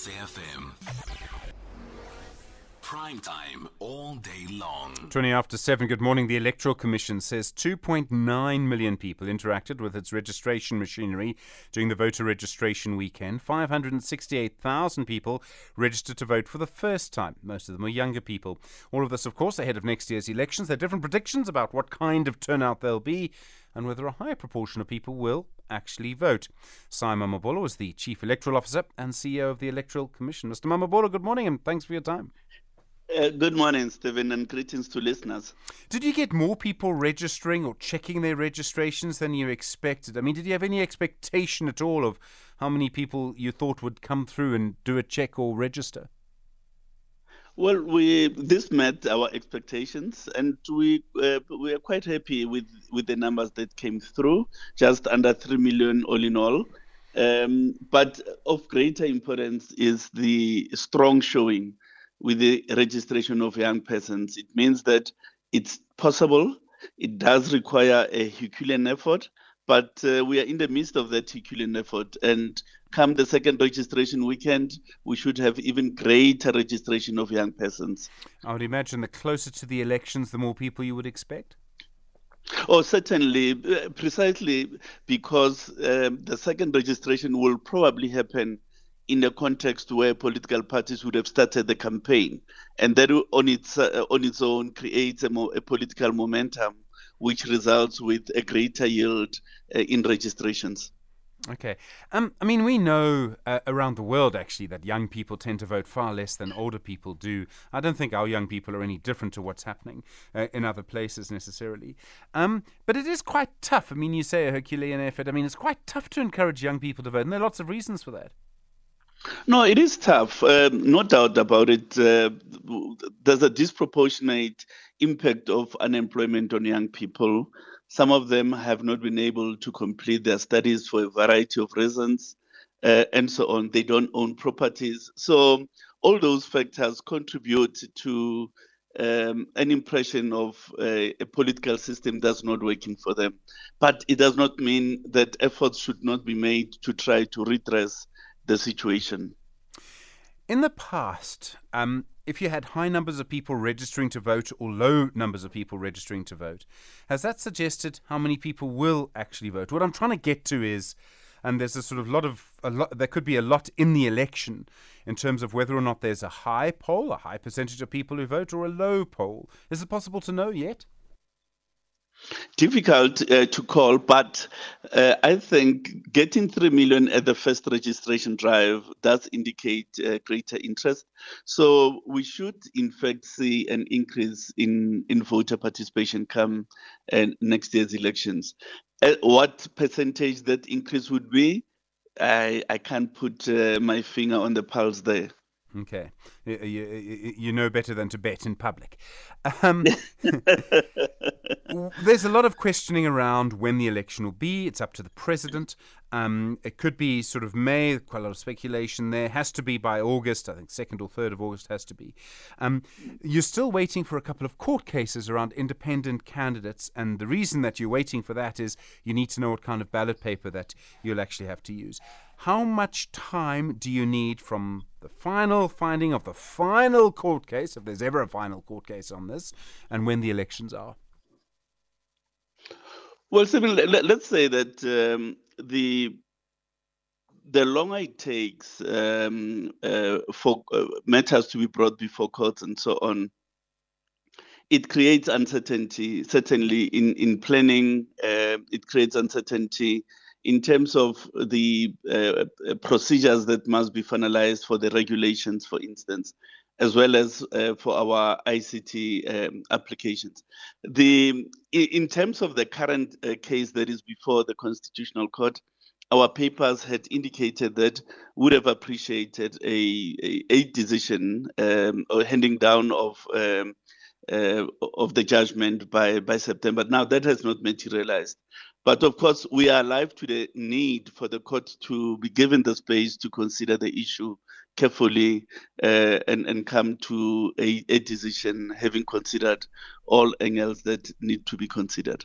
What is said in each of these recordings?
SAFM. Prime time all day long. 20 after 7, good morning. The Electoral Commission says 2.9 million people interacted with its registration machinery during the voter registration weekend. 568,000 people registered to vote for the first time. Most of them were younger people. All of this, of course, ahead of next year's elections. There are different predictions about what kind of turnout there'll be and whether a higher proportion of people will actually vote. Simon Mamabolo is the Chief Electoral Officer and CEO of the Electoral Commission. Mr. Mamabolo, good morning and thanks for your time. Uh, good morning, Stephen, and greetings to listeners. Did you get more people registering or checking their registrations than you expected? I mean, did you have any expectation at all of how many people you thought would come through and do a check or register? Well, we this met our expectations, and we uh, we are quite happy with with the numbers that came through, just under three million all in all. Um, but of greater importance is the strong showing with the registration of young persons. It means that it's possible. It does require a Herculean effort, but uh, we are in the midst of that Herculean effort. And come the second registration weekend, we should have even greater registration of young persons. I would imagine the closer to the elections, the more people you would expect. Oh, certainly, uh, precisely because um, the second registration will probably happen in a context where political parties would have started the campaign, and that on its uh, on its own creates a, mo- a, political momentum, which results with a greater yield uh, in registrations. Okay. Um, I mean, we know uh, around the world actually that young people tend to vote far less than older people do. I don't think our young people are any different to what's happening uh, in other places necessarily. Um, but it is quite tough. I mean, you say a Herculean effort. I mean, it's quite tough to encourage young people to vote, and there are lots of reasons for that. No, it is tough. Um, no doubt about it. Uh, there's a disproportionate impact of unemployment on young people. Some of them have not been able to complete their studies for a variety of reasons, uh, and so on. They don't own properties. So, all those factors contribute to um, an impression of uh, a political system that's not working for them. But it does not mean that efforts should not be made to try to redress the situation. In the past, um, if you had high numbers of people registering to vote or low numbers of people registering to vote, has that suggested how many people will actually vote? What I'm trying to get to is, and there's a sort of lot of a lot, there could be a lot in the election in terms of whether or not there's a high poll, a high percentage of people who vote, or a low poll. Is it possible to know yet? Difficult uh, to call, but uh, I think getting 3 million at the first registration drive does indicate uh, greater interest. So we should, in fact, see an increase in, in voter participation come uh, next year's elections. Uh, what percentage that increase would be, I, I can't put uh, my finger on the pulse there. Okay, you, you, you, know better than to bet in public. Um, there's a lot of questioning around when the election will be. It's up to the president. Um, it could be sort of May. Quite a lot of speculation there. Has to be by August. I think second or third of August has to be. Um, you're still waiting for a couple of court cases around independent candidates, and the reason that you're waiting for that is you need to know what kind of ballot paper that you'll actually have to use. How much time do you need from the final finding of the final court case, if there's ever a final court case on this, and when the elections are? Well, Stephen, let, us say that um, the the longer it takes um, uh, for uh, matters to be brought before courts and so on, it creates uncertainty. Certainly in in planning, uh, it creates uncertainty in terms of the uh, procedures that must be finalized for the regulations, for instance as well as uh, for our ICT um, applications. The in terms of the current uh, case that is before the Constitutional Court, our papers had indicated that would have appreciated a a, a decision um, or handing down of um, uh, of the judgment by by September. Now that has not materialized. But of course, we are alive to the need for the court to be given the space to consider the issue carefully uh, and, and come to a, a decision having considered all angles that need to be considered.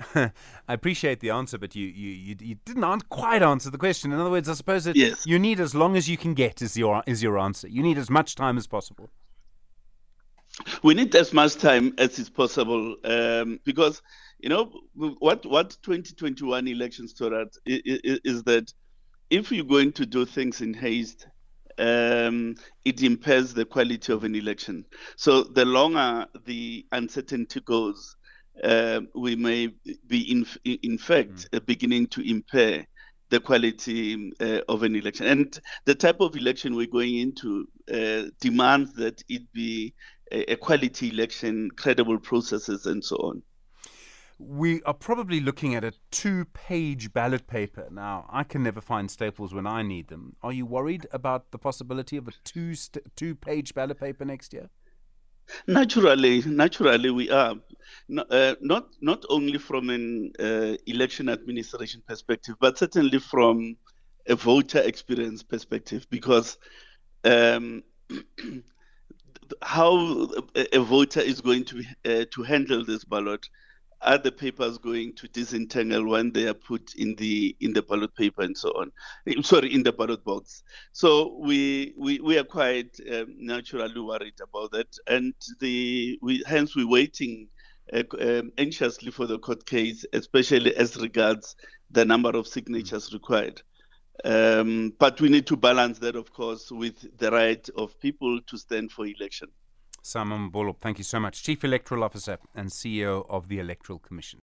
I appreciate the answer, but you, you, you, didn't quite answer the question. In other words, I suppose that yes. you need as long as you can get is your is your answer. You need as much time as possible. We need as much time as is possible um, because you know what what 2021 elections taught us is, is that if you're going to do things in haste um, it impairs the quality of an election. So the longer the uncertainty goes, uh, we may be in, in fact mm. beginning to impair the quality uh, of an election. And the type of election we're going into uh, demands that it be a, a quality election, credible processes, and so on we are probably looking at a two page ballot paper. Now, I can never find staples when I need them. Are you worried about the possibility of a two, st- two page ballot paper next year? Naturally, naturally, we are no, uh, not not only from an uh, election administration perspective, but certainly from a voter experience perspective, because um, how a, voter is going to uh, to handle this ballot are the papers going to disentangle when they are put in the in the ballot paper and so on. Sorry in the ballot box. So we we, we are quite um, naturally worried about that. And the we hence we're waiting uh, um, anxiously for the court case especially as regards the number of signatures required. Um, but we need to balance that of course with the right of people to stand for election Simon Mamabolo, thank you so much. Chief Electoral Officer and CEO of the Electoral Commission.